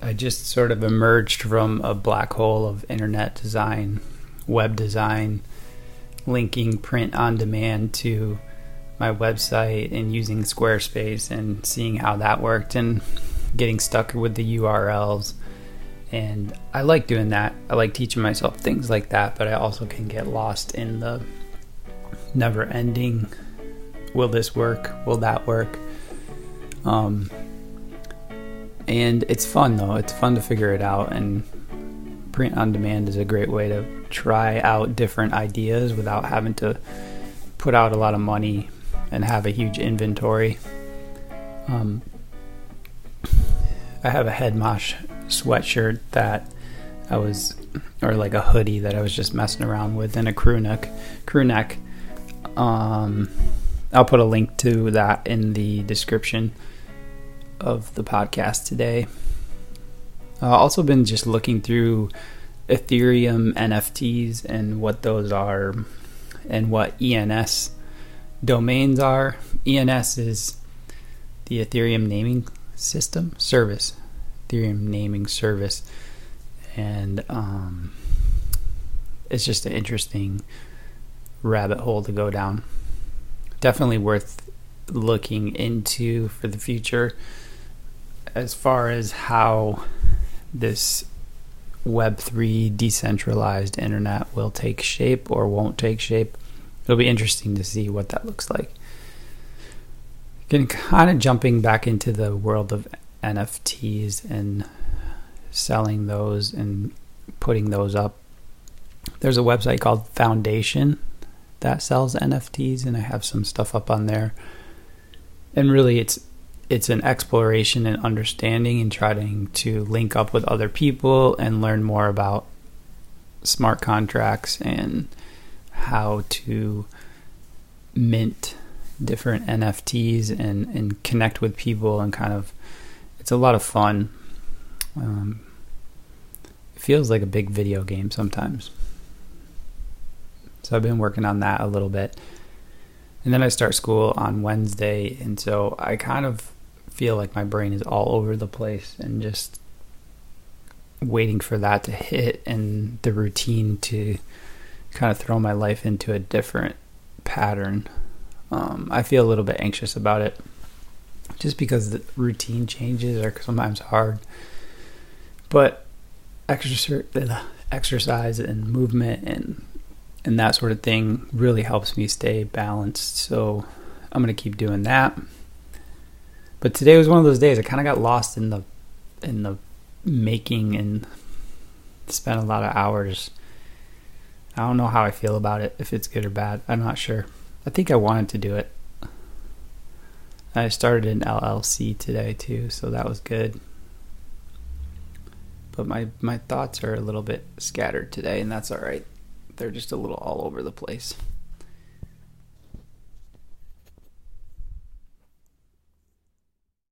I just sort of emerged from a black hole of internet design, web design, linking print on demand to my website and using Squarespace and seeing how that worked and getting stuck with the URLs. And I like doing that. I like teaching myself things like that, but I also can get lost in the never ending will this work? Will that work? Um, and it's fun though. It's fun to figure it out. And print on demand is a great way to try out different ideas without having to put out a lot of money and have a huge inventory. Um, I have a Headmosh sweatshirt that I was, or like a hoodie that I was just messing around with, and a crew neck. Crew neck. Um, I'll put a link to that in the description of the podcast today. I've also been just looking through Ethereum NFTs and what those are and what ENS domains are. ENS is the Ethereum naming system service, Ethereum naming service, and um, it's just an interesting rabbit hole to go down. Definitely worth looking into for the future as far as how this Web3 decentralized internet will take shape or won't take shape. It'll be interesting to see what that looks like. Again, kind of jumping back into the world of NFTs and selling those and putting those up. There's a website called Foundation that sells NFTs, and I have some stuff up on there. And really, it's it's an exploration and understanding and trying to link up with other people and learn more about smart contracts and how to mint different NFTs and, and connect with people and kind of it's a lot of fun. Um, it feels like a big video game sometimes. So I've been working on that a little bit. And then I start school on Wednesday, and so I kind of feel like my brain is all over the place and just waiting for that to hit and the routine to kind of throw my life into a different pattern. Um, I feel a little bit anxious about it just because the routine changes are sometimes hard. But exercise and movement and and that sort of thing really helps me stay balanced. So I'm going to keep doing that. But today was one of those days I kind of got lost in the in the making and spent a lot of hours. I don't know how I feel about it, if it's good or bad. I'm not sure. I think I wanted to do it. I started an LLC today too, so that was good. But my my thoughts are a little bit scattered today, and that's all right. They're just a little all over the place.